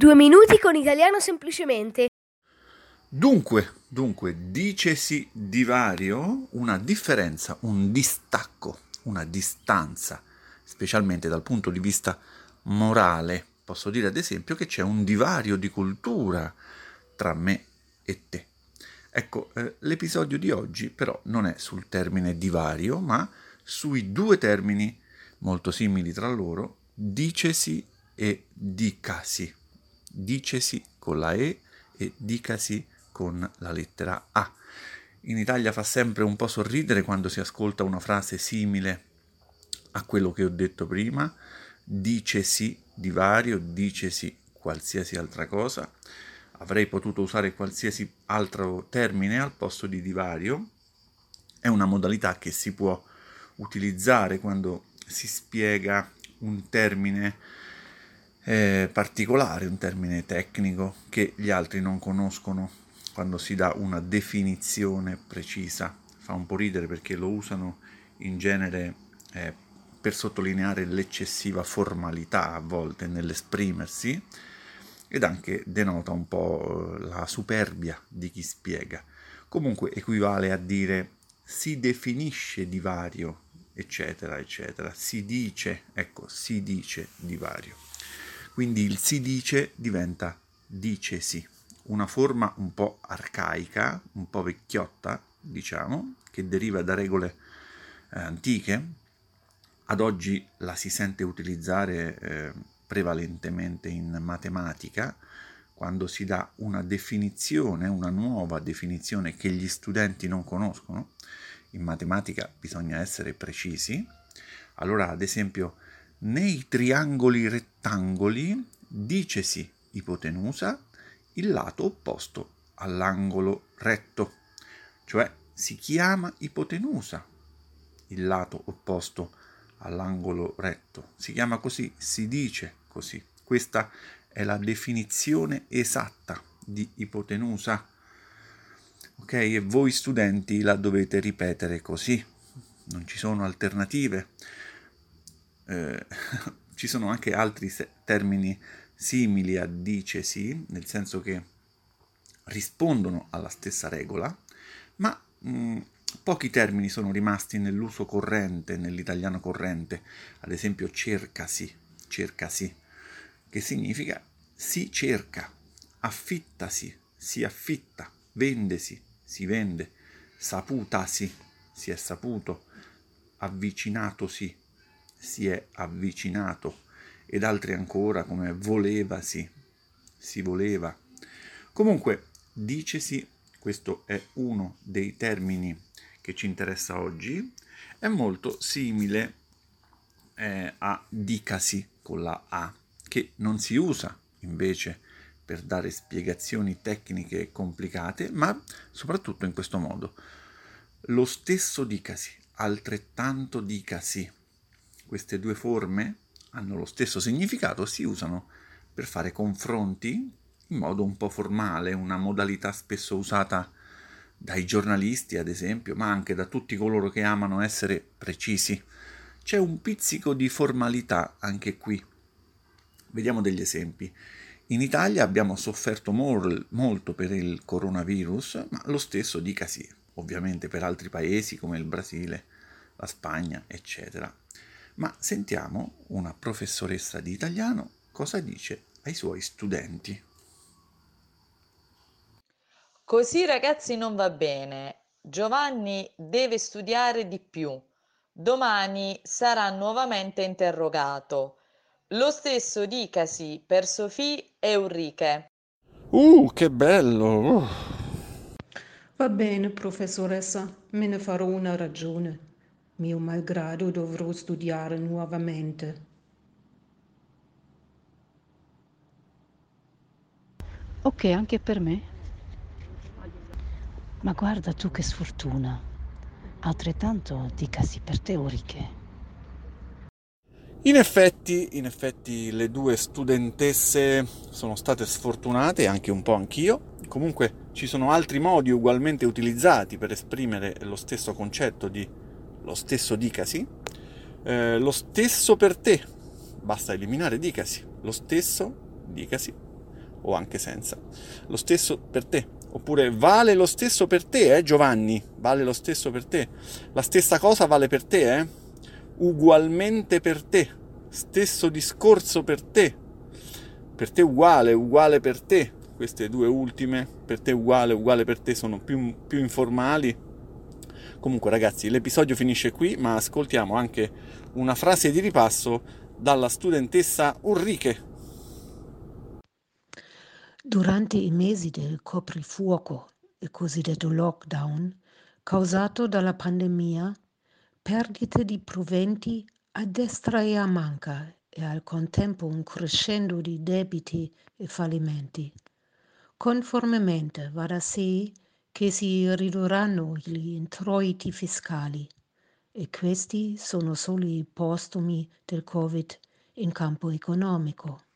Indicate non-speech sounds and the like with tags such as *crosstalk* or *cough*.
Due minuti con italiano semplicemente. Dunque, dunque, dicesi divario una differenza, un distacco, una distanza, specialmente dal punto di vista morale. Posso dire ad esempio che c'è un divario di cultura tra me e te. Ecco, eh, l'episodio di oggi però non è sul termine divario, ma sui due termini molto simili tra loro, dicesi e dicasi dicesi con la E e dicasi con la lettera A. In Italia fa sempre un po' sorridere quando si ascolta una frase simile a quello che ho detto prima, dicesi divario, dicesi qualsiasi altra cosa. Avrei potuto usare qualsiasi altro termine al posto di divario. È una modalità che si può utilizzare quando si spiega un termine eh, particolare, un termine tecnico che gli altri non conoscono quando si dà una definizione precisa. Fa un po' ridere perché lo usano in genere eh, per sottolineare l'eccessiva formalità a volte nell'esprimersi ed anche denota un po' la superbia di chi spiega. Comunque equivale a dire si definisce divario, eccetera, eccetera. Si dice, ecco, si dice divario. Quindi il si dice diventa dicesi, una forma un po' arcaica, un po' vecchiotta, diciamo, che deriva da regole eh, antiche. Ad oggi la si sente utilizzare eh, prevalentemente in matematica, quando si dà una definizione, una nuova definizione che gli studenti non conoscono. In matematica bisogna essere precisi. Allora, ad esempio, nei triangoli rettangoli dicesi ipotenusa il lato opposto all'angolo retto, cioè si chiama ipotenusa il lato opposto all'angolo retto. Si chiama così, si dice così. Questa è la definizione esatta di ipotenusa. Ok, e voi studenti la dovete ripetere così. Non ci sono alternative eh, *laughs* ci sono anche altri termini simili a dicesi, nel senso che rispondono alla stessa regola, ma mh, mm, pochi termini sono rimasti nell'uso corrente, nell'italiano corrente, ad esempio cercasi, cercasi, che significa si cerca, affittasi, si affitta, vendesi, si vende, saputasi, si è saputo, avvicinatosi, si è avvicinato ed altri ancora come volevasi, si voleva. Comunque, dicesi, questo è uno dei termini che ci interessa oggi, è molto simile eh, a dicasi con la A, che non si usa invece per dare spiegazioni tecniche complicate, ma soprattutto in questo modo. Lo stesso dicasi, altrettanto dicasi, queste due forme hanno lo stesso significato, si usano per fare confronti in modo un po' formale, una modalità spesso usata dai giornalisti, ad esempio, ma anche da tutti coloro che amano essere precisi. C'è un pizzico di formalità anche qui. Vediamo degli esempi. In Italia abbiamo sofferto mol, molto per il coronavirus, ma lo stesso dicasi ovviamente per altri paesi come il Brasile, la Spagna, eccetera. Ma sentiamo una professoressa di italiano cosa dice ai suoi studenti. Così ragazzi non va bene. Giovanni deve studiare di più. Domani sarà nuovamente interrogato. Lo stesso dicasi per Sofì e Ulrike. Uh, che bello! Uh. Va bene, professoressa, me ne farò una ragione. Mio malgrado dovrò studiare nuovamente. Ok, anche per me. Ma guarda tu che sfortuna. Altrettanto dicasi per te, Oriche. In effetti, in effetti le due studentesse sono state sfortunate, anche un po' anch'io. Comunque ci sono altri modi ugualmente utilizzati per esprimere lo stesso concetto di lo stesso dicasi, eh, lo stesso per te, basta eliminare dicasi, lo stesso dicasi, o anche senza. Lo stesso per te. Oppure vale lo stesso per te, eh Giovanni? Vale lo stesso per te. La stessa cosa vale per te, eh? Ugualmente per te. Stesso discorso per te. Per te uguale, uguale per te. Queste due ultime, per te uguale, uguale per te, sono più, più informali. Comunque ragazzi, l'episodio finisce qui, ma ascoltiamo anche una frase di ripasso dalla studentessa Ulrike. Durante i mesi del coprifuoco, il cosiddetto lockdown, causato dalla pandemia, perdite di proventi a destra e a manca e al contempo un crescendo di debiti e fallimenti. Conformemente va da sé che si ridurranno gli introiti fiscali e questi sono solo i postumi del Covid in campo economico.